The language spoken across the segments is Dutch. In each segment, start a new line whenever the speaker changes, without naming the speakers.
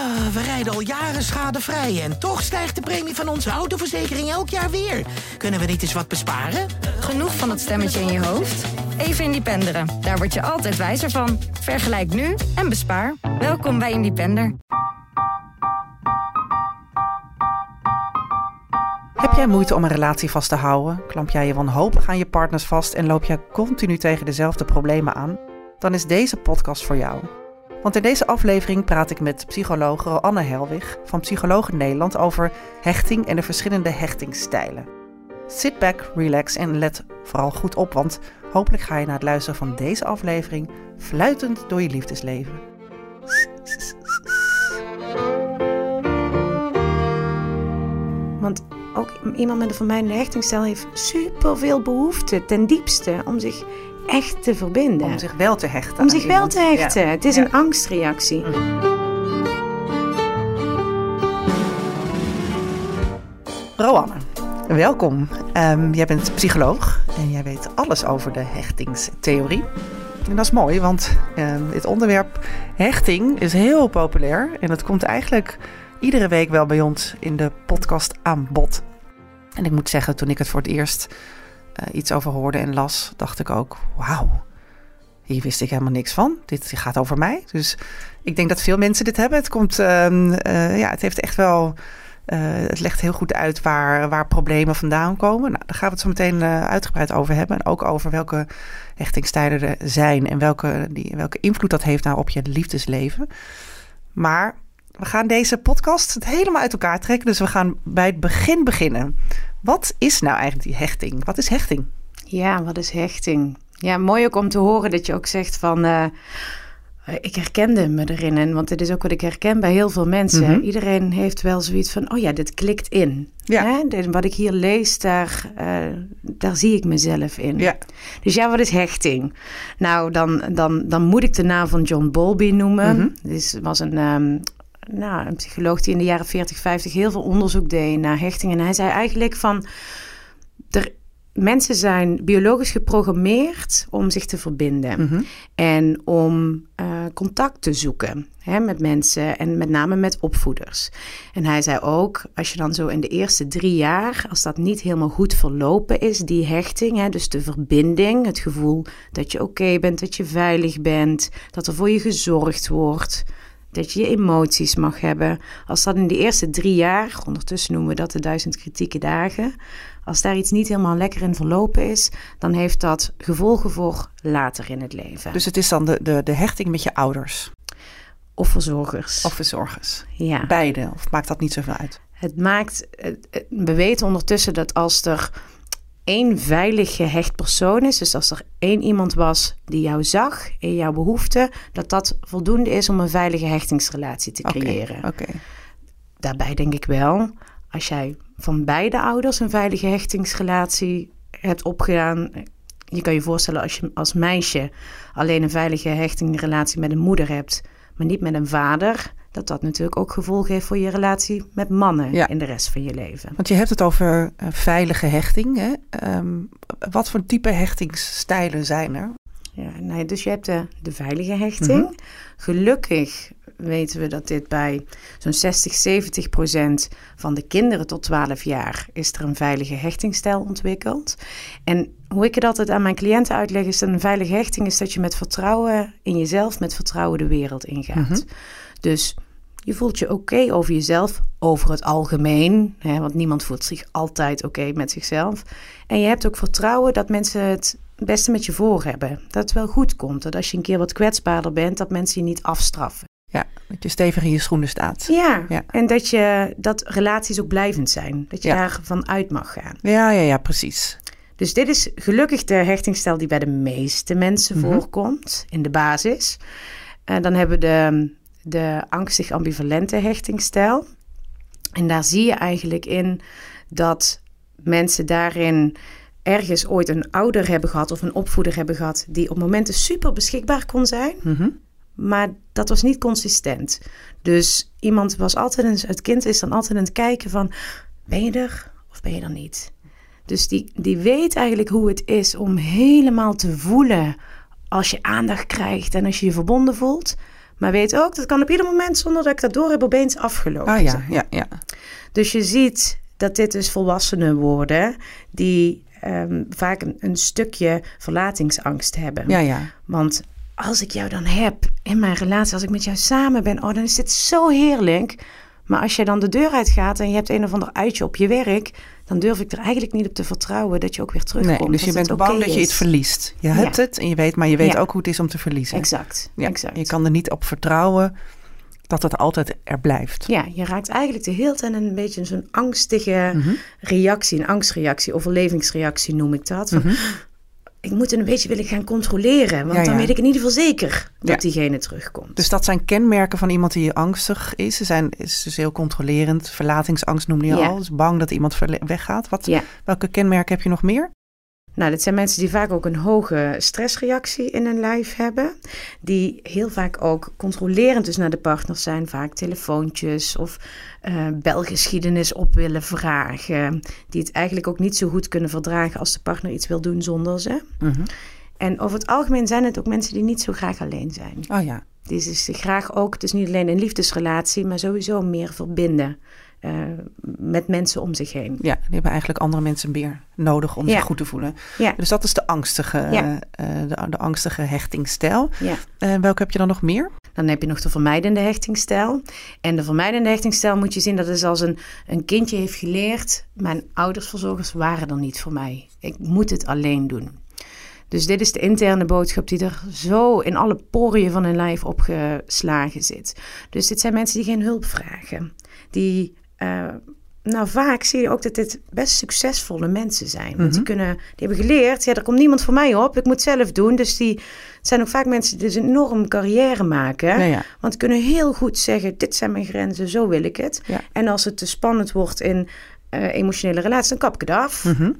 Ah, we rijden al jaren schadevrij en toch stijgt de premie van onze autoverzekering elk jaar weer. Kunnen we niet eens wat besparen?
Genoeg van dat stemmetje in je hoofd? Even Independeren. Daar word je altijd wijzer van. Vergelijk nu en bespaar. Welkom bij Independer.
Heb jij moeite om een relatie vast te houden? Klamp jij je wanhopig aan je partners vast en loop jij continu tegen dezelfde problemen aan? Dan is deze podcast voor jou. Want in deze aflevering praat ik met psycholoog Anne Helwig van Psychologen Nederland over hechting en de verschillende hechtingsstijlen. Sit back, relax en let vooral goed op, want hopelijk ga je na het luisteren van deze aflevering fluitend door je liefdesleven.
Want ook iemand met een vermijdende hechtingsstijl heeft superveel behoefte ten diepste om zich echt te verbinden.
Om zich wel te hechten.
Om zich wel te hechten. Het is een angstreactie. Mm.
Roanne, welkom. Um, jij bent psycholoog en jij weet alles over de hechtingstheorie. En dat is mooi, want um, dit onderwerp hechting is heel populair. En dat komt eigenlijk iedere week wel bij ons in de podcast aan bod. En ik moet zeggen, toen ik het voor het eerst uh, iets over hoorde en las, dacht ik ook: wauw, hier wist ik helemaal niks van. Dit gaat over mij. Dus ik denk dat veel mensen dit hebben. Het, komt, uh, uh, ja, het heeft echt wel. Eh, het legt heel goed uit waar, waar problemen vandaan komen. Nou, daar gaan we het zo meteen uitgebreid over hebben. En ook over welke hechtingstijden er zijn en welke, die, welke invloed dat heeft nou op je liefdesleven. Maar we gaan deze podcast het helemaal uit elkaar trekken. Dus we gaan bij het begin beginnen. Wat is nou eigenlijk die hechting? Wat is hechting?
Ja, wat is hechting? Ja, mooi ook om te horen dat je ook zegt van... Uh, ik herkende me erin. want dit is ook wat ik herken bij heel veel mensen. Mhm. Iedereen heeft wel zoiets van... oh ja, dit klikt in. Ja. Hè? Wat ik hier lees, daar, uh, daar zie ik mezelf in. Ja. Dus ja, wat is hechting? Nou, dan, dan, dan moet ik de naam van John Bowlby noemen. Mm Dit was een... Um, nou, een psycholoog die in de jaren 40, 50 heel veel onderzoek deed naar hechting. En hij zei eigenlijk van, er, mensen zijn biologisch geprogrammeerd om zich te verbinden. Mhm. En om uh, contact te zoeken hè, met mensen en met name met opvoeders. En hij zei ook, als je dan zo in de eerste drie jaar, als dat niet helemaal goed verlopen is, die hechting, hè, dus de verbinding, het gevoel dat je oké bent, dat je veilig bent, dat er voor je gezorgd wordt dat je je emoties mag hebben. Als dat in de eerste drie jaar, ondertussen noemen we dat de duizend kritieke dagen, als daar iets niet helemaal lekker in verlopen is, dan heeft dat gevolgen voor later in het leven.
Dus het is dan de, de, de hechting met je ouders?
Of verzorgers.
Of verzorgers. Ja. Beide, of maakt dat niet zoveel uit?
Het maakt, we weten ondertussen dat als er één veilig gehecht persoon is, dus als er één iemand was die jou zag in jouw behoeften, dat dat voldoende is om een veilige hechtingsrelatie te creëren. Oké. Daarbij denk ik wel, als jij van beide ouders een veilige hechtingsrelatie hebt opgedaan. Je kan je voorstellen als je als meisje alleen een veilige hechtingsrelatie met een moeder hebt, maar niet met een vader dat dat natuurlijk ook gevolgen heeft voor je relatie met mannen in de rest van je leven.
Want je hebt het over uh, veilige hechting. Hè? Ehm, wat voor type hechtingsstijlen zijn er?
Ja, nee, dus je hebt de, de veilige hechting. Mhm. Gelukkig weten we dat dit bij zo'n 60, 70 procent van de kinderen tot 12 jaar is er een veilige hechtingstijl ontwikkeld. En hoe ik het altijd aan mijn cliënten uitleg is dat een veilige hechting is dat je met vertrouwen in jezelf, met vertrouwen de wereld ingaat. Mhm. Dus je voelt je oké over jezelf, over het algemeen. Hè, want niemand voelt zich altijd oké met zichzelf. En je hebt ook vertrouwen dat mensen het beste met je voor hebben. Dat het wel goed komt. Dat als je een keer wat kwetsbaarder bent, dat mensen je niet afstraffen.
Ja, dat je stevig in je schoenen staat.
Ja, ja. en dat, je, dat relaties ook blijvend zijn. Dat je ja. daarvan uit mag gaan.
Ja, ja, ja, precies.
Dus dit is gelukkig de hechtingsstijl die bij de meeste mensen mhm. voorkomt, in de basis. En dan hebben we de de angstig ambivalente hechtingstijl. En daar zie je eigenlijk in dat mensen daarin ergens ooit een ouder hebben gehad of een opvoeder hebben gehad die op momenten super beschikbaar kon zijn. Mhm. Maar dat was niet consistent. Dus iemand was altijd, een, het kind is dan altijd aan het kijken van, ben je er of ben je er niet? Dus die, die weet eigenlijk hoe het is om helemaal te voelen als je aandacht krijgt en als je je verbonden voelt. Maar weet ook, dat kan op ieder moment zonder dat ik dat door heb opeens afgelopen
Ah ja, ja, ja.
Dus je ziet dat dit dus volwassenen worden die ehm, vaak een, een stukje verlatingsangst hebben.
Ja, ja.
Want als ik jou dan heb in mijn relatie, als ik met jou samen ben, oh, dan is dit zo heerlijk. Maar als je dan de deur uitgaat en je hebt een of ander uitje op je werk, dan durf ik er eigenlijk niet op te vertrouwen dat je ook weer terugkomt.
Nee, dus je bent bang dat je het verliest. Je hebt het en je weet, maar je weet
Ja.
ook hoe het is om te verliezen.
Exact,
Ja,
exact.
Je kan er niet op vertrouwen dat het altijd er blijft.
Ja, je raakt eigenlijk de hele tijd een beetje zo'n angstige
Mhm.
reactie, een angstreactie, overlevingsreactie noem ik dat. Van,
Mhm.
Ik moet het een beetje willen gaan controleren, want
Ja,
dan weet ik in ieder geval zeker dat
Ja.
diegene terugkomt.
Dus dat zijn kenmerken van iemand die angstig is. Ze zijn is dus heel controlerend. Verlatingsangst noemde je al. Dus bang dat iemand weggaat. Wat. Welke kenmerken heb je nog meer?
Nou, dit zijn mensen die vaak ook een hoge stressreactie in hun lijf hebben. Die heel vaak ook controlerend dus naar de partner zijn. Vaak telefoontjes of eh, belgeschiedenis op willen vragen. Die het eigenlijk ook niet zo goed kunnen verdragen als de partner iets wil doen zonder ze.
Mhm.
En over het algemeen zijn het ook mensen die niet zo graag alleen zijn.
Oh ja.
Die zich graag ook, dus niet alleen een liefdesrelatie, maar sowieso meer verbinden eh, met mensen om zich heen.
ja, die hebben eigenlijk andere mensen meer nodig om
Ja.
zich goed te voelen.
Ja.
Dus dat is de angstige,
Ja.
eh, de, de angstige hechtingsstijl.
Ja.
Eh, welke heb je dan nog meer?
Dan heb je nog de vermijdende hechtingsstijl. En de vermijdende hechtingsstijl moet je zien dat is als een, een kindje heeft geleerd. Mijn oudersverzorgers waren er niet voor mij. Ik moet het alleen doen. Dus dit is de interne boodschap die er zo in alle poriën van hun lijf opgeslagen zit. Dus dit zijn mensen die geen hulp vragen. Die, eh, nou vaak zie je ook dat dit best succesvolle mensen zijn. Want die, kunnen, die hebben geleerd, ja, er komt niemand voor mij op, ik moet het zelf doen. Dus die het zijn ook vaak mensen die dus een enorm carrière maken.
Ja, ja.
Want kunnen heel goed zeggen, dit zijn mijn grenzen, zo wil ik het.
Ja.
En als het te spannend wordt in eh, emotionele relaties, dan kap ik het af.
Mhm.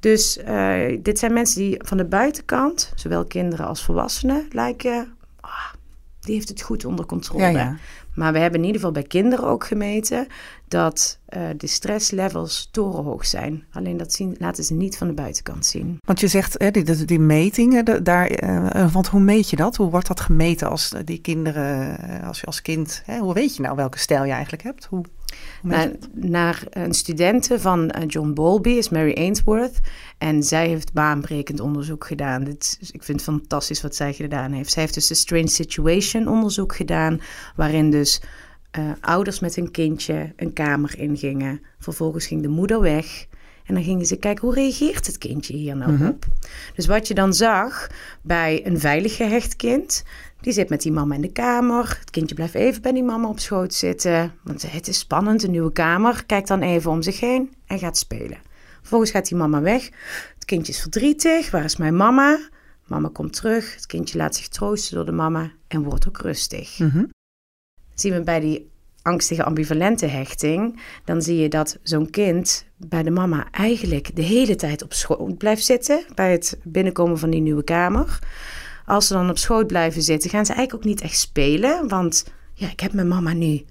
Dus eh, dit zijn mensen die van de buitenkant, zowel kinderen als volwassenen, lijken... ah, die heeft het goed onder controle. Maar we hebben in ieder geval bij kinderen ook gemeten dat eh, de stresslevels torenhoog zijn. Alleen dat zien, laten ze niet van de buitenkant zien.
Want je zegt, hè, die, die, metingen, daar, eh, want hoe meet je dat? Hoe wordt dat gemeten als eh, die kinderen, als je als kind, hè, hoe weet je nou welke stijl je eigenlijk hebt? Hoe,
Naar, een studente van eh, John Bowlby is Mary Ainsworth. En zij heeft baanbrekend onderzoek gedaan. Dit, is- ik vind het fantastisch wat zij gedaan heeft. Zij heeft dus de Strange Situation onderzoek gedaan. Waarin dus eh, ouders met een kindje een kamer ingingen. Vervolgens ging de moeder weg. En dan gingen ze kijken, hoe reageert het kindje hier nou op? Dus wat je dan zag bij een veilig gehecht kind... die zit met die mama in de kamer. Het kindje blijft even bij die mama op schoot zitten. Want het is spannend, een nieuwe kamer. Kijkt dan even om zich heen en gaat spelen. Vervolgens gaat die mama weg. Het kindje is verdrietig. Waar is mijn mama? Mama komt terug. Het kindje laat zich troosten door de mama en wordt ook rustig
Mhm.
zien we bij die angstige ambivalente hechting, dan zie je dat zo'n kind bij de mama eigenlijk de hele tijd op schoot blijft zitten bij het binnenkomen van die nieuwe kamer. Als ze dan op schoot blijven zitten, gaan ze eigenlijk ook niet echt spelen, want ja, ik heb mijn mama nu.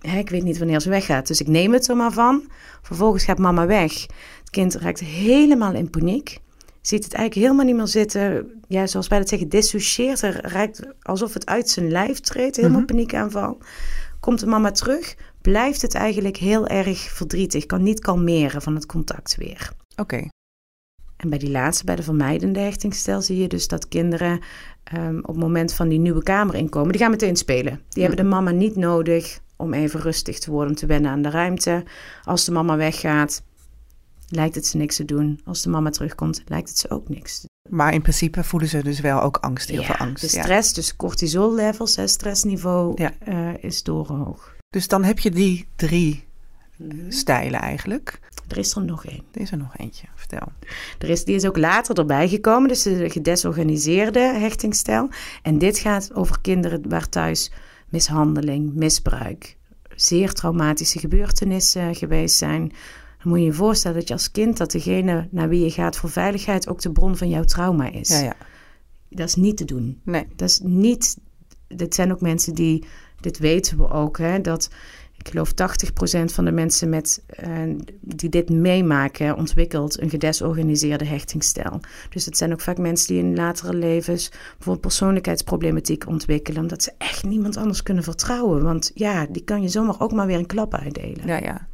Hè, ik weet niet wanneer ze weggaat, dus ik neem het er maar van. Vervolgens gaat mama weg. Het kind raakt helemaal in paniek. Ziet het eigenlijk helemaal niet meer zitten. Ja, zoals wij dat zeggen, dissocieert. Er raakt alsof het uit zijn lijf treedt. Helemaal
Mhm.
paniekaanval. Komt de mama terug, blijft het eigenlijk heel erg verdrietig. Kan niet kalmeren van het contact weer.
Oké,
En bij die laatste, bij de vermijdende hechtingsstijl, zie je dus dat kinderen ehm, op het moment van die nieuwe kamer inkomen, die gaan meteen spelen. Die hebben de mama niet nodig om even rustig te worden, om te wennen aan de ruimte. Als de mama weggaat, lijkt het ze niks te doen. Als de mama terugkomt, lijkt het ze ook niks
maar in principe voelen ze dus wel ook angst, heel veel angst.
de
ja.
stress, dus cortisol levels, hè, stressniveau,
Ja.
eh, is doorhoog.
Dus dan heb je die drie stijlen eigenlijk.
Er is er nog één.
Er is er nog eentje, vertel.
Er is, die is ook later erbij gekomen, dus de gedesorganiseerde hechtingsstijl. En dit gaat over kinderen waar thuis mishandeling, misbruik, zeer traumatische gebeurtenissen geweest zijn. Dan moet je je voorstellen dat je als kind, dat degene naar wie je gaat voor veiligheid ook de bron van jouw trauma is.
Ja, ja.
Dat is niet te doen.
Nee.
Dat is niet. Dit zijn ook mensen die. Dit weten we ook, hè, dat ik geloof 80% van de mensen met, uh, die dit meemaken ontwikkelt een gedesorganiseerde hechtingsstijl. Dus het zijn ook vaak mensen die in latere levens bijvoorbeeld persoonlijkheidsproblematiek ontwikkelen, omdat ze echt niemand anders kunnen vertrouwen. Want ja, die kan je zomaar ook maar weer een klap uitdelen.
Ja, ja,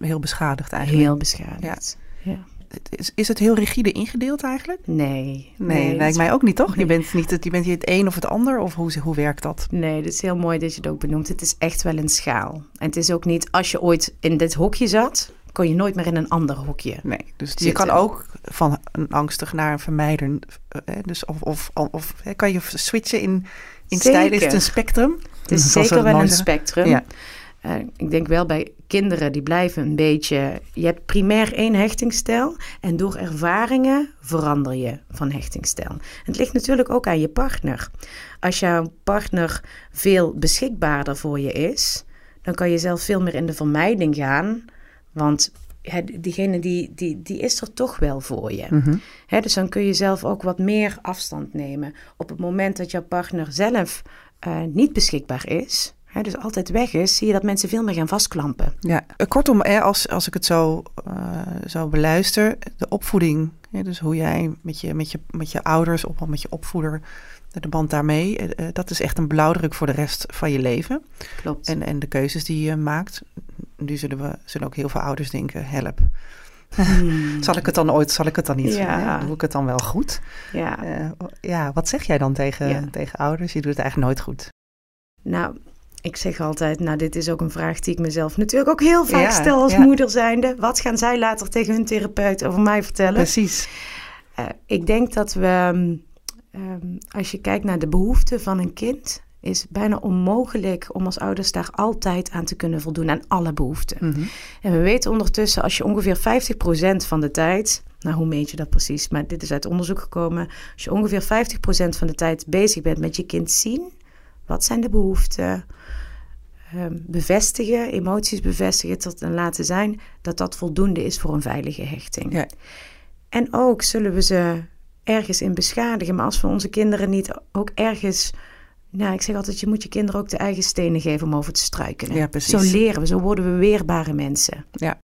heel beschadigd eigenlijk.
Heel beschadigd. Ja. ja.
Is, is het heel rigide ingedeeld eigenlijk?
Nee.
Nee, nee lijkt mij ook niet, toch? Je bent niet het, je bent het een of het ander, of hoe, hoe werkt dat?
Nee, het is heel mooi dat je het ook benoemt. Het is echt wel een schaal. En het is ook niet, als je ooit in dit hokje zat, kon je nooit meer in een ander hokje.
Nee, dus je kan ook van een angstig naar een vermijder. Eh, dus of, of, of kan je switchen in, in stijl? Is het een spectrum?
Het is zeker wel een spectrum. Ja. Uh, ik denk wel bij kinderen die blijven een beetje. Je hebt primair één hechtingsstijl en door ervaringen verander je van hechtingsstijl. Het ligt natuurlijk ook aan je partner. Als jouw partner veel beschikbaarder voor je is, dan kan je zelf veel meer in de vermijding gaan. Want diegene die, die, die is er toch wel voor je. Mm dus dan kun je zelf ook wat meer afstand nemen. Op het moment dat jouw partner zelf uh, niet beschikbaar is, dus altijd weg is, zie je dat mensen veel meer gaan vastklampen.
Ja, eh, kortom, als, als ik het zo, uh, zo beluister, de opvoeding, dus hoe jij met je, met je, met je ouders of met je opvoeder, de band daarmee, uh, dat is echt een blauwdruk voor de rest van je leven.
Klopt.
En, en de keuzes die je maakt, nu zullen, we, zullen ook heel veel ouders denken, help. Hmm. zal ik het dan ooit, zal ik het dan niet? Ja. Doe ik het dan wel goed?
Ja.
ja, wat zeg jij dan tegen, tegen ouders? Je doet het eigenlijk nooit goed.
Nou, ik zeg altijd, nou dit is ook een vraag die ik mezelf natuurlijk ook heel vaak stel als moeder zijnde. Wat gaan zij later tegen hun therapeut over mij vertellen?
Precies.
Uh, ik denk dat we, um, als je kijkt naar de behoeften van een kind, is bijna onmogelijk om als ouders daar altijd aan te kunnen voldoen aan alle behoeften. Mhm. En we weten ondertussen, als je ongeveer 50% van de tijd, nou hoe meet je dat precies, maar dit is uit onderzoek gekomen, als je ongeveer 50% van de tijd bezig bent met je kind zien, wat zijn de behoeften? Um, bevestigen, emoties bevestigen tot en laten zijn dat dat voldoende is voor een veilige hechting. Ja. En ook zullen we ze ergens in beschadigen, maar als we onze kinderen niet ook ergens. Nou, ik zeg altijd, je moet je kinderen ook de eigen stenen geven om over te struikelen. Ja, precies. Zo leren we, zo worden we weerbare mensen.
Ja.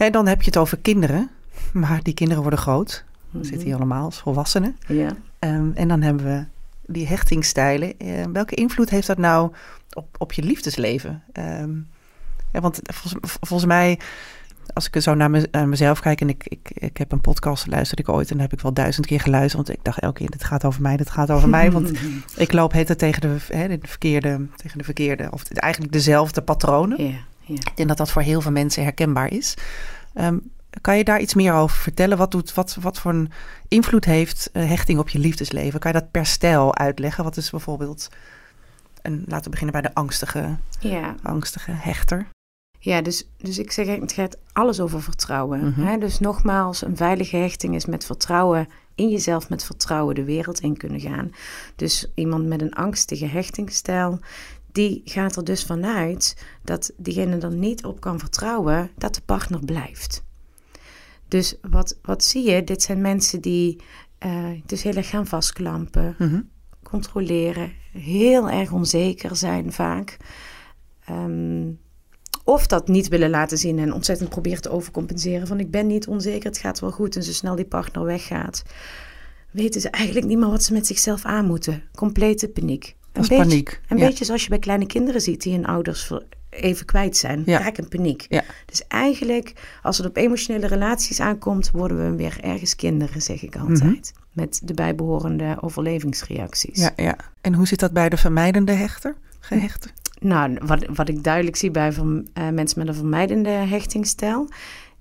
En dan heb je het over kinderen, maar die kinderen worden groot. Dan mhm. zitten hier allemaal als volwassenen. Ja. Um, en dan hebben we die hechtingstijlen, uh, welke invloed heeft dat nou op, op je liefdesleven? Um, ja, want volgens, volgens, mij, als ik zo naar, me, naar mezelf kijk en ik, ik, ik heb een podcast luisterde ik ooit en heb ik wel duizend keer geluisterd, want ik dacht elke keer, dit gaat over mij, dit gaat over mij, want ik loop het tegen de, hè, de, verkeerde, tegen de verkeerde, of eigenlijk dezelfde patronen. Ik denk dat dat voor heel veel mensen herkenbaar is. Um, kan je daar iets meer over vertellen? Wat, doet, wat, wat voor een invloed heeft uh, hechting op je liefdesleven? Kan je dat per stijl uitleggen? Wat is bijvoorbeeld, een, laten we beginnen bij de angstige, ja. angstige hechter.
Ja, dus, dus ik zeg, het gaat alles over vertrouwen. Mhm. hè? Dus nogmaals, een veilige hechting is met vertrouwen in jezelf, met vertrouwen de wereld in kunnen gaan. Dus iemand met een angstige hechtingsstijl, die gaat er dus vanuit dat diegene er niet op kan vertrouwen dat de partner blijft. Dus wat, wat zie je? Dit zijn mensen die uh, dus heel erg gaan vastklampen, mhm. controleren, heel erg onzeker zijn vaak. Ehm, of dat niet willen laten zien en ontzettend proberen te overcompenseren van ik ben niet onzeker, het gaat wel goed. En zo snel die partner weggaat, weten ze eigenlijk niet meer wat ze met zichzelf aan moeten. Complete paniek.
Een beetje, paniek.
Een beetje zoals je bij kleine kinderen ziet die hun ouders even kwijt zijn. Ja. Raak in paniek. Ja. Dus eigenlijk, als het op emotionele relaties aankomt, worden we weer ergens kinderen, zeg ik altijd. Mhm. Met de bijbehorende overlevingsreacties.
Ja, ja. En hoe zit dat bij de vermijdende hechter, gehechte?
Nou, wat, wat ik duidelijk zie bij van, uh, mensen met een vermijdende hechtingsstijl,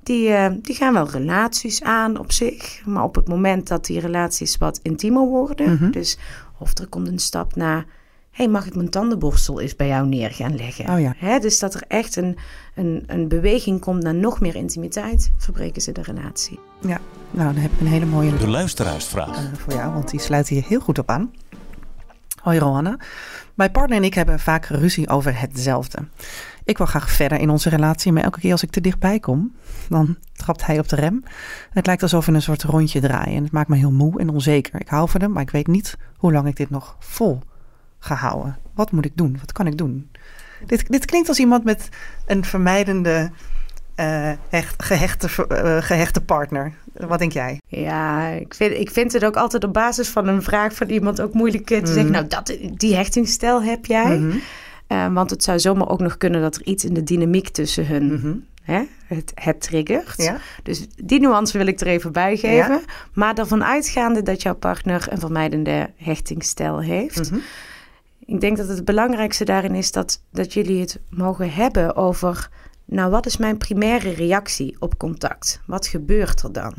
die, uh, die gaan wel relaties aan op zich. Maar op het moment dat die relaties wat intiemer worden, mhm. dus of er komt een stap naar hey, mag ik mijn tandenborstel eens bij jou neer gaan leggen? Oh ja. Hè, dus dat er echt een, een, een beweging komt naar nog meer intimiteit, verbreken ze de relatie.
Ja, nou dan heb ik een hele mooie...
De luisteraarsvraag.
Uh, voor jou, want die sluit hier heel goed op aan. Hoi Rohanna. Mijn partner en ik hebben vaak ruzie over hetzelfde. Ik wil graag verder in onze relatie, maar elke keer als ik te dichtbij kom, dan trapt hij op de rem. Het lijkt alsof we een soort rondje draaien en het maakt me heel moe en onzeker. Ik hou van hem, maar ik weet niet hoe lang ik dit nog vol gehouden. Wat moet ik doen? Wat kan ik doen? Dit, dit klinkt als iemand met een vermijdende, uh, hecht, gehechte, uh, gehechte partner. Wat denk jij?
Ja, ik vind, ik vind het ook altijd op basis van een vraag van iemand ook moeilijk te zeggen.
Mhm.
Nou, dat, die hechtingsstijl heb jij.
Mhm.
Uh, want het zou zomaar ook nog kunnen dat er iets in de dynamiek tussen hun
Mhm.
hè, het, het triggert.
Ja?
Dus die nuance wil ik er even bij geven.
Ja.
Maar ervan uitgaande dat jouw partner een vermijdende hechtingsstijl heeft. Ik denk dat het belangrijkste daarin is dat, dat jullie het mogen hebben over... Nou, wat is mijn primaire reactie op contact? Wat gebeurt er dan?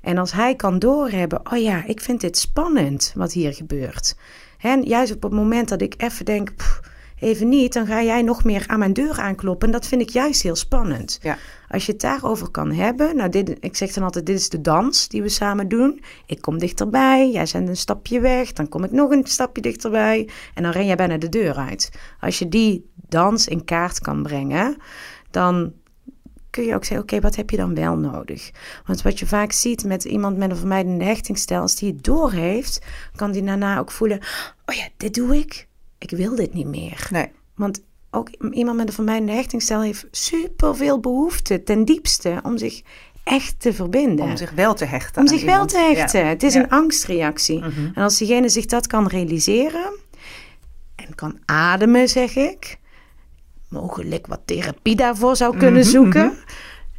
En als hij kan doorhebben, oh ja, ik vind dit spannend wat hier gebeurt. En juist op het moment dat ik even denk, even niet, dan ga jij nog meer aan mijn deur aankloppen. En dat vind ik juist heel spannend.
Ja.
Als je het daarover kan hebben, nou, dit, ik zeg dan altijd, dit is de dans die we samen doen. Ik kom dichterbij, jij zendt een stapje weg, dan kom ik nog een stapje dichterbij en dan ren jij bijna de deur uit. Als je die dans in kaart kan brengen, dan kun je ook zeggen, oké, wat heb je dan wel nodig? Want wat je vaak ziet met iemand met een vermijdende hechtingsstijl, als die het doorheeft, kan die daarna ook voelen, oh ja, dit doe ik, ik wil dit niet meer.
Nee.
Want ook iemand met een vermijdende hechtingsstijl heeft superveel behoefte ten diepste om zich echt te verbinden.
Om zich wel te hechten.
Om zich wel te hechten.
Ja.
Het is
Ja.
een angstreactie.
Mhm.
En als diegene zich dat kan realiseren en kan ademen, zeg ik, mogelijk wat therapie daarvoor zou kunnen
Mhm,
zoeken,
mhm.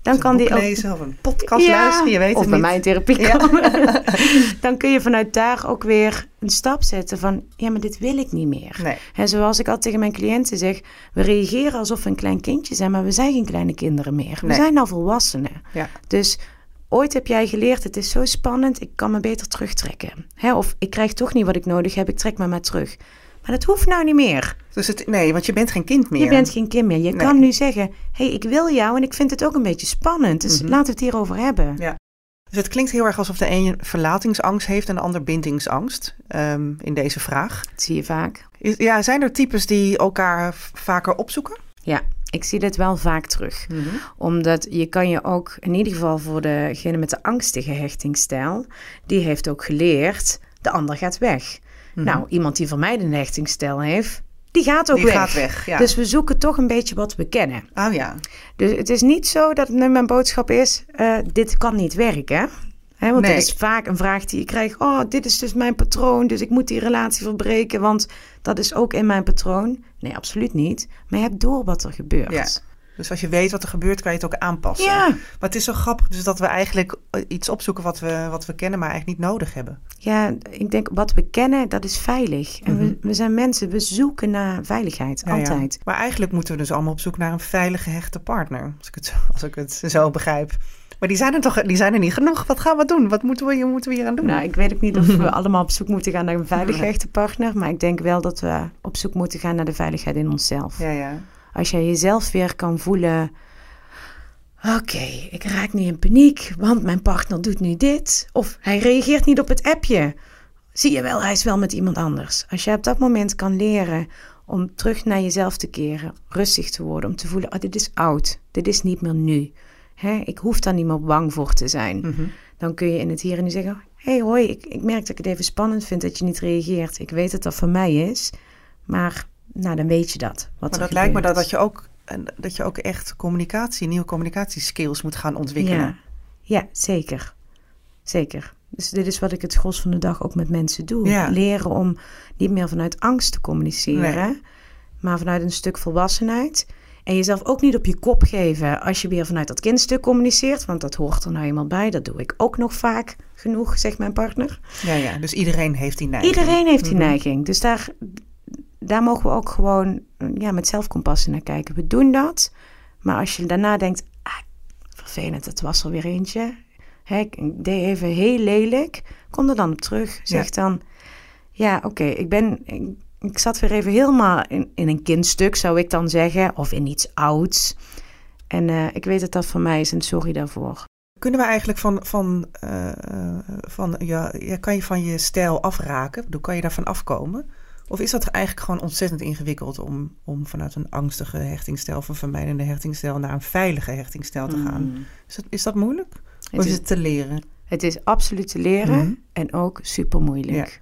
Dan kan die ook
lezen of een podcast luisteren, je weet
of
het
bij
niet.
mij in therapie
Ja.
komen. dan kun je vanuit daar ook weer een stap zetten van, ja, maar dit wil ik niet meer.
Nee.
En zoals ik altijd tegen mijn cliënten zeg, we reageren alsof we een klein kindje zijn, maar we zijn geen kleine kinderen meer. We
Nee.
zijn al volwassenen.
Ja.
Dus ooit heb jij geleerd, het is zo spannend, ik kan me beter terugtrekken. Hè? Of ik krijg toch niet wat ik nodig heb, ik trek me maar terug. Maar dat hoeft nou niet meer.
Dus het, nee, want je bent geen kind meer.
Je bent geen kind meer. Je
Nee.
kan nu zeggen, hé, hey, ik wil jou en ik vind het ook een beetje spannend. Dus
Mhm.
laten we het hierover hebben.
Ja. Dus het klinkt heel erg alsof de een verlatingsangst heeft en de ander bindingsangst ehm, in deze vraag.
Dat zie je vaak.
Ja, zijn er types die elkaar vaker opzoeken?
Ja, ik zie dit wel vaak terug. Omdat je kan je ook, in ieder geval voor degene met de angstige hechtingsstijl, die heeft ook geleerd, de ander gaat weg. Nou, iemand die vermijdende hechtingsstijl heeft, die gaat ook
Die
weg.
gaat weg, ja.
Dus we zoeken toch een beetje wat we kennen.
Oh ja.
Dus het is niet zo dat nu mijn boodschap is, eh, dit kan niet werken. Hè, want
Nee.
dat is vaak een vraag die je krijgt. Oh, dit is dus mijn patroon, dus ik moet die relatie verbreken, want dat is ook in mijn patroon. Nee, absoluut niet. Maar je hebt door wat er gebeurt.
Ja. Dus als je weet wat er gebeurt, kan je het ook aanpassen.
Ja.
Maar het is zo grappig dus dat we eigenlijk eh, iets opzoeken wat we, wat we kennen, maar eigenlijk niet nodig hebben.
Ja, ik denk wat we kennen, dat is veilig. En
Mhm.
we, we zijn mensen, we zoeken naar veiligheid,
Ja, ja.
altijd.
Maar eigenlijk moeten we dus allemaal op zoek naar een veilige, hechte partner. Als ik het, zo- als ik het zo begrijp. Maar die zijn er toch die zijn er niet genoeg. Wat gaan we doen? Wat moeten we, hier- moeten we hier aan doen?
Nou, ik weet ook niet of we allemaal op zoek moeten gaan naar een veilige
Nee.
echte partner. Maar ik denk wel dat we op zoek moeten gaan naar de veiligheid in onszelf.
Ja, ja.
Als jij jezelf weer kan voelen. Oké, ik raak niet in paniek, want mijn partner doet nu dit. Of hij reageert niet op het appje. Zie je wel, hij is wel met iemand anders. Als je op dat moment kan leren om terug naar jezelf te keren, rustig te worden, om te voelen, oh, dit is oud, dit is niet meer nu. Hè, ik hoef daar niet meer bang voor te zijn.
Mhm.
Dan kun je in het hier en nu zeggen, hey hoi, ik, ik merk dat ik het even spannend vind dat je niet reageert. Ik weet dat dat voor mij is, maar nou, dan weet je dat. Wat
Maar dat lijkt me dat, dat, je ook, dat je ook echt communicatie, nieuwe communicatieskills moet gaan ontwikkelen.
Ja, ja zeker. Zeker. Dus dit is wat ik het gros van de dag ook met mensen doe.
Ja.
Leren om niet meer vanuit angst te communiceren,
Nee.
maar vanuit een stuk volwassenheid. En jezelf ook niet op je kop geven als je weer vanuit dat kindstuk communiceert. Want dat hoort er nou eenmaal bij. Dat doe ik ook nog vaak genoeg, zegt mijn partner.
Ja, ja. Dus iedereen heeft die neiging.
Iedereen heeft die
Mhm.
neiging. Dus daar, daar mogen we ook gewoon ja, met zelfcompassie naar kijken. We doen dat. Maar als je daarna denkt, ah, vervelend, het was er weer eentje. Hè, ik deed even heel lelijk. Kom er dan op terug. Zeg dan, ja, oké, ik ben... Ik, ik zat weer even helemaal in, in een kindstuk, zou ik dan zeggen. Of in iets ouds. En eh, ik weet dat dat van mij is en sorry daarvoor.
Kunnen we eigenlijk van, van, eh, eh, van ja, ja, kan je van je stijl afraken? Ik bedoel, Kan je daarvan afkomen? Of is dat eigenlijk gewoon ontzettend ingewikkeld om, om vanuit een angstige hechtingsstijl of een vermijdende hechtingsstijl naar een veilige hechtingsstijl te gaan? Is dat, is dat moeilijk? of
Het
is
is,
het te leren?
het is absoluut te leren
Mhm.
en ook super moeilijk.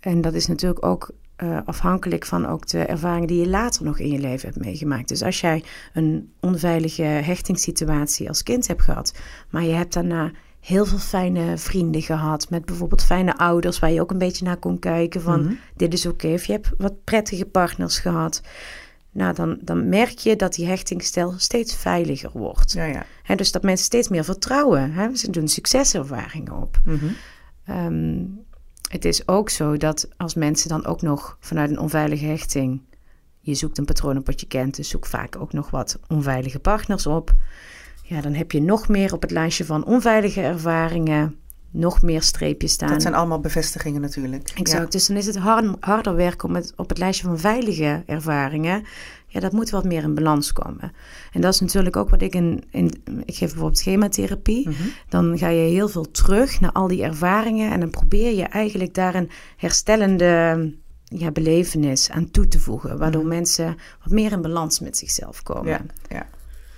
En dat is natuurlijk ook uh, afhankelijk van ook de ervaringen die je later nog in je leven hebt meegemaakt. Dus als jij een onveilige hechtingssituatie als kind hebt gehad, maar je hebt daarna heel veel fijne vrienden gehad. Met bijvoorbeeld fijne ouders waar je ook een beetje naar kon kijken van
Mhm.
dit is oké. Of je hebt wat prettige partners gehad. Nou, dan, dan merk je dat die hechtingsstijl steeds veiliger wordt.
Ja, ja.
Dus dat mensen steeds meer vertrouwen. Hè? Ze doen succeservaringen op.
Mhm.
Ehm, het is ook zo dat als mensen dan ook nog vanuit een onveilige hechting... je zoekt een patroon op wat je kent, dus zoek vaak ook nog wat onveilige partners op. Ja, dan heb je nog meer op het lijstje van onveilige ervaringen... nog meer streepjes staan.
Dat zijn allemaal bevestigingen natuurlijk.
Exact. Dus dan is het hard- harder werken om het op het lijstje van veilige ervaringen. Ja, dat moet wat meer in balans komen. En dat is natuurlijk ook wat ik in. in ik geef bijvoorbeeld schematherapie.
Mhm.
Dan ga je heel veel terug naar al die ervaringen. En dan probeer je eigenlijk daar een herstellende ja, belevenis aan toe te voegen. Waardoor mensen wat meer in balans met zichzelf komen.
Ja, ja.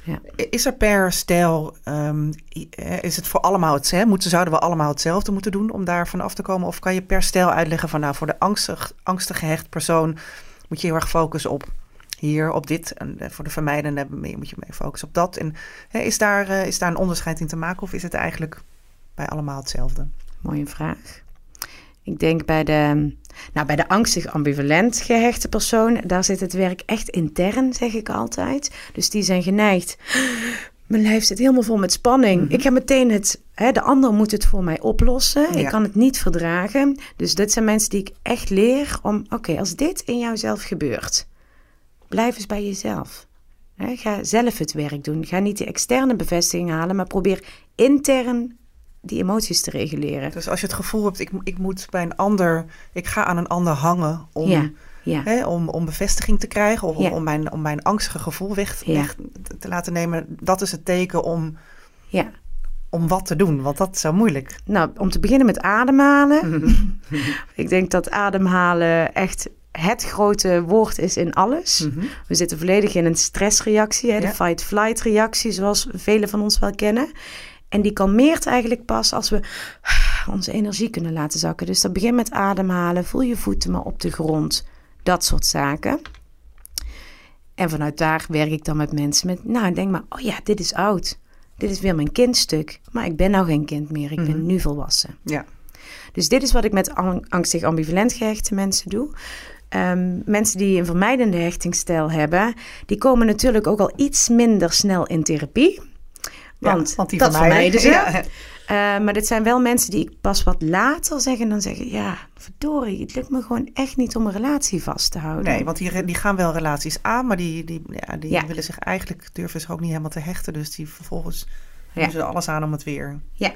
Ja.
Is er per stijl, ehm, eh, is het voor allemaal hetzelfde? Moeten, zouden we allemaal hetzelfde moeten doen om daar vanaf te komen? Of kan je per stijl uitleggen van nou, voor de angstig, angstig gehecht persoon moet je heel erg focussen op hier, op dit. En eh, voor de vermijdende moet je meer focussen op dat. En is, daar, eh, is daar een onderscheid in te maken of is het eigenlijk bij allemaal hetzelfde?
Mooie vraag. Ik denk bij de, nou, bij de angstig ambivalent gehechte persoon, daar zit het werk echt intern, zeg ik altijd. Dus die zijn geneigd. Mijn lijf zit helemaal vol met spanning. Ik ga meteen het, hè, de ander moet het voor mij oplossen. Ik kan het niet verdragen. Dus dit zijn mensen die ik echt leer om, oké, als dit in jouzelf gebeurt, blijf eens bij jezelf. Hè, ga zelf het werk doen. Ga niet die externe bevestiging halen, maar probeer intern die emoties te reguleren.
Dus als je het gevoel hebt, ik, ik moet bij een ander, ik ga aan een ander hangen om,
Ja, ja.
hè, om, om bevestiging te krijgen of om,
Ja.
om, mijn, om mijn angstige gevoel weg, te- te laten nemen. Dat is het teken om,
ja.
om wat te doen, want dat is zo moeilijk.
Nou, om te beginnen met ademhalen. ik denk dat ademhalen echt het grote woord is in alles. We zitten volledig in een stressreactie, hè, de fight-flight reactie, zoals velen van ons wel kennen. En die kalmeert eigenlijk pas als we onze energie kunnen laten zakken. Dus dat begint met ademhalen, voel je voeten maar op de grond, dat soort zaken. En vanuit daar werk ik dan met mensen met, nou denk maar, oh ja, dit is oud. Dit is weer mijn kindstuk. Maar ik ben nou geen kind meer, ik ben nu volwassen.
Ja.
Dus dit is wat ik met ang- angstig ambivalent gehechte mensen doe. Ehm, mensen die een vermijdende hechtingsstijl hebben, die komen natuurlijk ook al iets minder snel in therapie. Want,
Ja, want die
dat
vermijden.
ze.
Ja.
Eh, maar dit zijn wel mensen die ik pas wat later zeggen. Dan zeggen, ja, verdorie, het lukt me gewoon echt niet om een relatie vast te houden.
Nee, want die, die gaan wel relaties aan, maar die, die, ja, die
Ja.
willen zich eigenlijk, durven zich ook niet helemaal te hechten. Dus die vervolgens doen ze alles aan om het weer
Ja.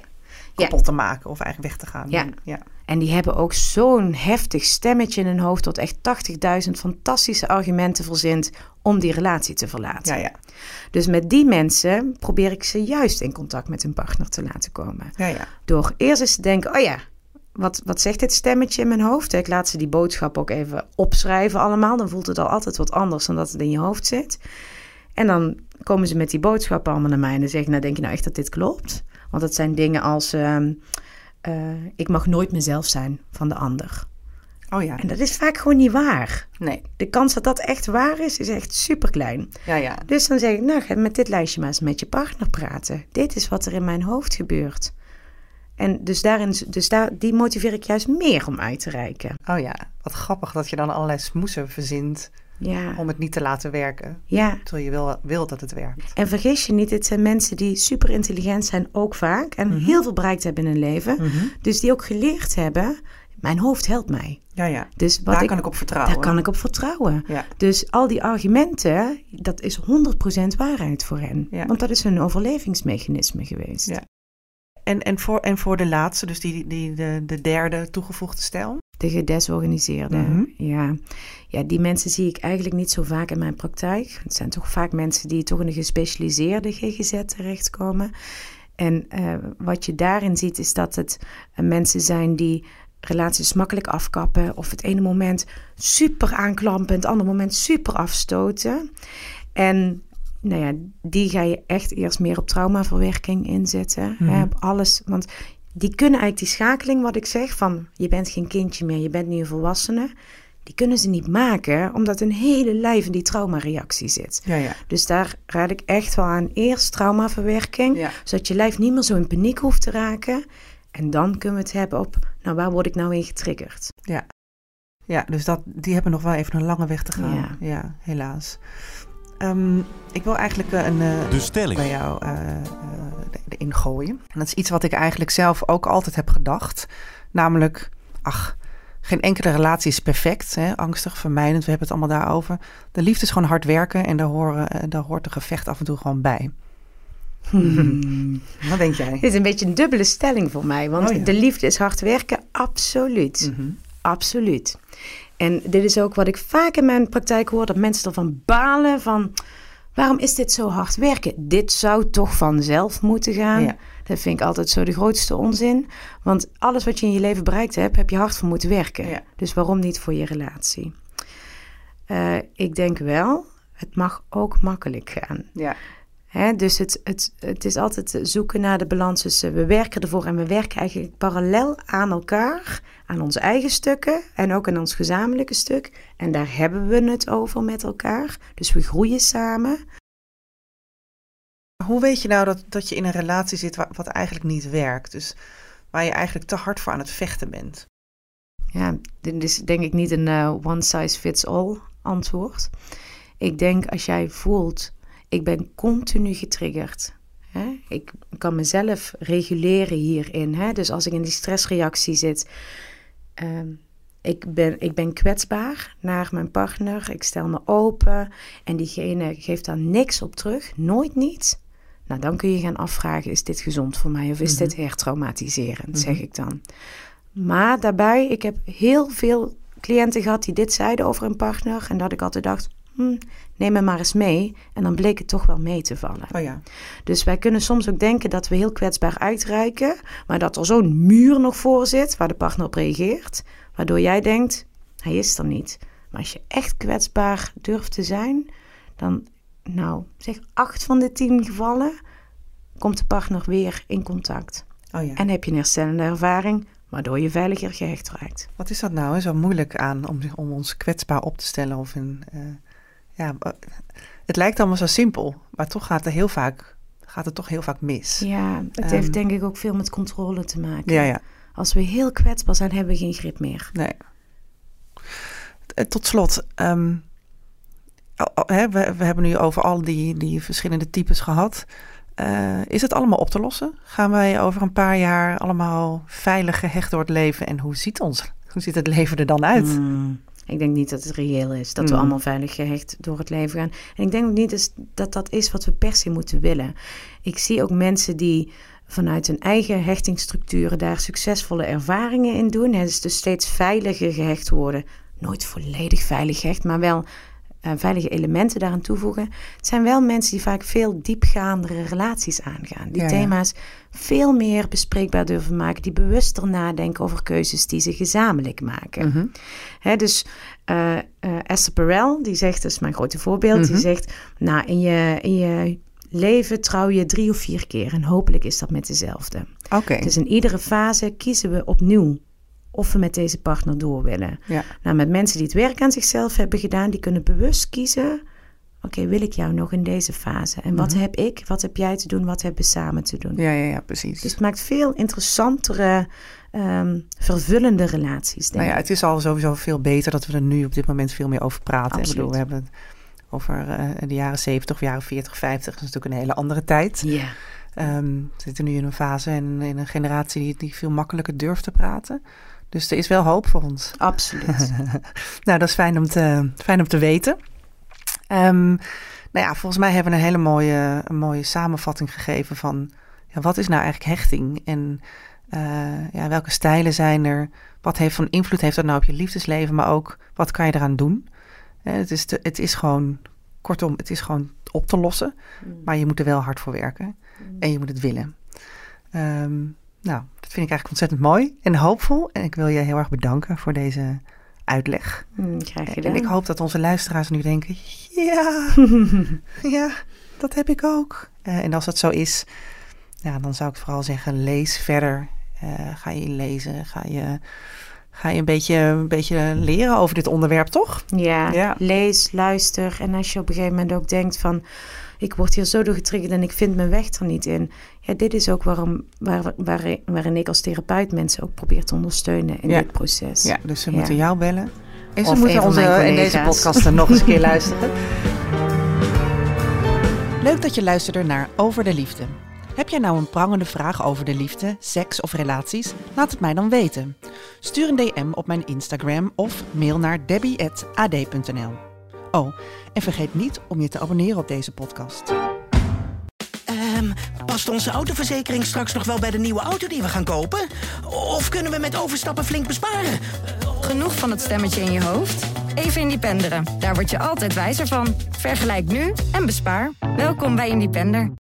Kapot te maken of eigenlijk weg te gaan.
Ja.
ja.
En die hebben ook zo'n heftig stemmetje in hun hoofd... dat echt 80.000 fantastische argumenten verzint om die relatie te verlaten.
Ja, ja.
Dus met die mensen probeer ik ze juist in contact met hun partner te laten komen.
Ja, ja.
Door eerst eens te denken, oh ja, wat, wat zegt dit stemmetje in mijn hoofd? Ik laat ze die boodschap ook even opschrijven allemaal. Dan voelt het al altijd wat anders dan dat het in je hoofd zit. En dan komen ze met die boodschap allemaal naar mij en dan zeg ik, nou denk je nou echt dat dit klopt? Want dat zijn dingen als, ehm, eh, ik mag nooit mezelf zijn van de ander.
Oh ja.
En dat is vaak gewoon niet waar.
Nee.
De kans dat dat echt waar is, is echt super klein.
Ja, ja.
Dus dan zeg ik, nou ga met dit lijstje maar eens met je partner praten. Dit is wat er in mijn hoofd gebeurt. En dus, daarin, dus daar, die motiveer ik juist meer om uit te reiken.
Oh ja. Wat grappig dat je dan allerlei smoesen verzint
Ja,
om het niet te laten werken.
ja.
Terwijl je wil, wil dat het werkt.
En vergis je niet, dit zijn mensen die super intelligent zijn, ook vaak. En
Mhm.
heel veel bereikt hebben in hun leven. Dus die ook geleerd hebben, mijn hoofd helpt mij.
Ja, ja.
Dus wat
Daar
ik,
kan ik op vertrouwen.
Daar kan ik op vertrouwen.
Ja.
Dus al die argumenten, dat is 100% waarheid voor hen.
Ja.
Want dat is hun overlevingsmechanisme geweest.
Ja. En, en, voor, en voor de laatste, dus die, die, de, de derde toegevoegde stijl?
De gedesorganiseerde.
Mhm.
ja. ja, die mensen zie ik eigenlijk niet zo vaak in mijn praktijk. Het zijn toch vaak mensen die toch in een gespecialiseerde GGZ terechtkomen. En eh, wat je daarin ziet is dat het eh, mensen zijn die relaties makkelijk afkappen. Of het ene moment super aanklampen, het andere moment super afstoten. En nou ja, die ga je echt eerst meer op traumaverwerking inzetten. Hè, op alles, want die kunnen eigenlijk die schakeling, wat ik zeg, van je bent geen kindje meer, je bent nu een volwassene. die kunnen ze niet maken, omdat een hele lijf in die traumareactie zit.
Ja, ja.
Dus daar raad ik echt wel aan. Eerst traumaverwerking,
Ja.
zodat je lijf niet meer zo in paniek hoeft te raken. En dan kunnen we het hebben op, nou waar word ik nou in getriggerd?
Ja, dus dat, die hebben nog wel even een lange weg te gaan.
Ja.
Ja, helaas. Ehm, ik wil eigenlijk eh, een, eh,
De stelling.
bij jou eh, erin gooien. En dat is iets wat ik eigenlijk zelf ook altijd heb gedacht. Namelijk, ach, geen enkele relatie is perfect. Hè? Angstig, vermijdend, we hebben het allemaal daarover. De liefde is gewoon hard werken en daar, horen, eh, daar hoort een gevecht af en toe gewoon bij. Wat denk jij?
Dit is een beetje een dubbele stelling voor mij. Want
Oh ja.
de liefde is hard werken, absoluut.
Mhm.
Absoluut. En dit is ook wat ik vaak in mijn praktijk hoor, dat mensen ervan balen van... Waarom is dit zo hard werken? Dit zou toch vanzelf moeten gaan?
Ja.
Dat vind ik altijd zo de grootste onzin. Want alles wat je in je leven bereikt hebt, heb je hard voor moeten werken.
Ja.
Dus waarom niet voor je relatie? Eh, ik denk wel, het mag ook makkelijk gaan.
Ja.
Dus het, het, het is altijd zoeken naar de balans tussen we werken ervoor en we werken eigenlijk parallel aan elkaar, aan onze eigen stukken en ook aan ons gezamenlijke stuk. En daar hebben we het over met elkaar. Dus we groeien samen.
Hoe weet je nou dat, dat je in een relatie zit wa- wat eigenlijk niet werkt? Dus waar je eigenlijk te hard voor aan het vechten bent.
Ja, dit is denk ik niet een eh, one size fits all antwoord. Ik denk als jij voelt, ik ben continu getriggerd. Hè? Ik kan mezelf reguleren hierin. Hè? Dus als ik in die stressreactie zit, ehm, ik, ben, ik ben kwetsbaar naar mijn partner. Ik stel me open en diegene geeft daar niks op terug. Nooit niet. Nou, dan kun je gaan afvragen, is dit gezond voor mij of is dit hertraumatiserend, zeg ik dan. Maar daarbij, ik heb heel veel cliënten gehad die dit zeiden over een partner. En dat ik altijd dacht, hm, neem me maar eens mee. En dan bleek het toch wel mee te vallen.
Oh ja.
Dus wij kunnen soms ook denken dat we heel kwetsbaar uitreiken. Maar dat er zo'n muur nog voor zit waar de partner op reageert. Waardoor jij denkt, hij is er niet. Maar als je echt kwetsbaar durft te zijn, dan, nou, zeg acht van de tien gevallen, komt de partner weer in contact.
Oh ja.
En heb je een herstellende ervaring, waardoor je veiliger gehecht raakt.
Wat is dat nou? hè? Zo moeilijk aan om, om ons kwetsbaar op te stellen. Of in, ja, het lijkt allemaal zo simpel, maar toch gaat, er heel vaak, gaat het toch heel vaak mis.
Ja, het
Ehm.
heeft denk ik ook veel met controle te maken.
Ja, ja.
Als we heel kwetsbaar zijn, hebben we geen grip meer.
Nee. Eh, Tot slot, ehm, we, we hebben nu over al die, die verschillende types gehad. Eh, is het allemaal op te lossen? Gaan wij over een paar jaar allemaal veilig gehecht door het leven? En hoe ziet, ons, hoe ziet het leven er dan uit?
Hmm, Ik denk niet dat het reëel is dat we
Mm.
allemaal veilig gehecht door het leven gaan. En ik denk ook niet dat dat is wat we per se moeten willen. Ik zie ook mensen die vanuit hun eigen hechtingsstructuren daar succesvolle ervaringen in doen. Het is dus steeds veiliger gehecht worden. Nooit volledig veilig gehecht, maar wel eh, veilige elementen daaraan toevoegen. Het zijn wel mensen die vaak veel diepgaandere relaties aangaan. Die
Ja, ja.
thema's veel meer bespreekbaar durven maken. Die bewuster nadenken over keuzes die ze gezamenlijk maken.
Mhm.
Hè, dus eh, eh, Esther Perel, die zegt, dat is mijn grote voorbeeld, die
Mhm.
zegt, nou, in je, in je leven trouw je drie of vier keer en hopelijk is dat met dezelfde.
Oké.
Dus in iedere fase kiezen we opnieuw of we met deze partner door willen.
Ja.
Nou, met mensen die het werk aan zichzelf hebben gedaan, die kunnen bewust kiezen, oké, wil ik jou nog in deze fase? En wat heb ik, wat heb jij te doen, wat hebben we samen te doen?
Ja, ja, ja, precies.
Dus het maakt veel interessantere, ehm, vervullende relaties, denk
Nou ja,
ik.
het is al sowieso veel beter dat we er nu op dit moment veel meer over praten. Ik
Absoluut.
bedoel, we hebben het over eh, de jaren 70 of jaren 40, 50. Dat is natuurlijk een hele andere tijd.
Ja.
Ehm, we zitten nu in een fase en in een generatie die, die veel makkelijker durft te praten. Dus er is wel hoop voor ons.
Absoluut.
Nou, dat is fijn om te, fijn om te weten. Ehm, nou ja, volgens mij hebben we een hele mooie, een mooie samenvatting gegeven van ja, wat is nou eigenlijk hechting en eh, ja, welke stijlen zijn er? Wat heeft van invloed heeft dat nou op je liefdesleven, maar ook wat kan je eraan doen? Eh, het, is te- het is gewoon, kortom, het is gewoon op te lossen, maar je moet er wel hard voor werken en je moet het willen. Ehm, nou, dat vind ik eigenlijk ontzettend mooi en hoopvol. En ik wil je heel erg bedanken voor deze uitleg.
Mm, graag gedaan.
En ik hoop dat onze luisteraars nu denken: ja, ja, dat heb ik ook. Eh, en als dat zo is, ja, dan zou ik vooral zeggen: lees verder. Eh, ga je lezen, ga je, ga je een beetje, een beetje leren over dit onderwerp, toch?
Ja,
Ja.
lees, luister. En als je op een gegeven moment ook denkt van... ik word hier zo door getriggerd en ik vind mijn weg er niet in. Ja, dit is ook waarom, waar, waar, waarin ik als therapeut mensen ook probeer te ondersteunen in
Ja.
dit proces.
Ja, dus ze
Ja.
moeten jou bellen. En ze
Of
moeten onze, in deze podcast nog eens een keer luisteren.
Leuk dat je luisterde naar Over de Liefde. Heb jij nou een prangende vraag over de liefde, seks of relaties? Laat het mij dan weten. Stuur een DM op mijn Instagram of mail naar debbie.ad.nl. Oh, en vergeet niet om je te abonneren op deze podcast.
Ehm, past onze autoverzekering straks nog wel bij de nieuwe auto die we gaan kopen? Of kunnen we met overstappen flink besparen?
Genoeg van het stemmetje in je hoofd? Even Independeren. Daar word je altijd wijzer van. Vergelijk nu en bespaar. Welkom bij Independer.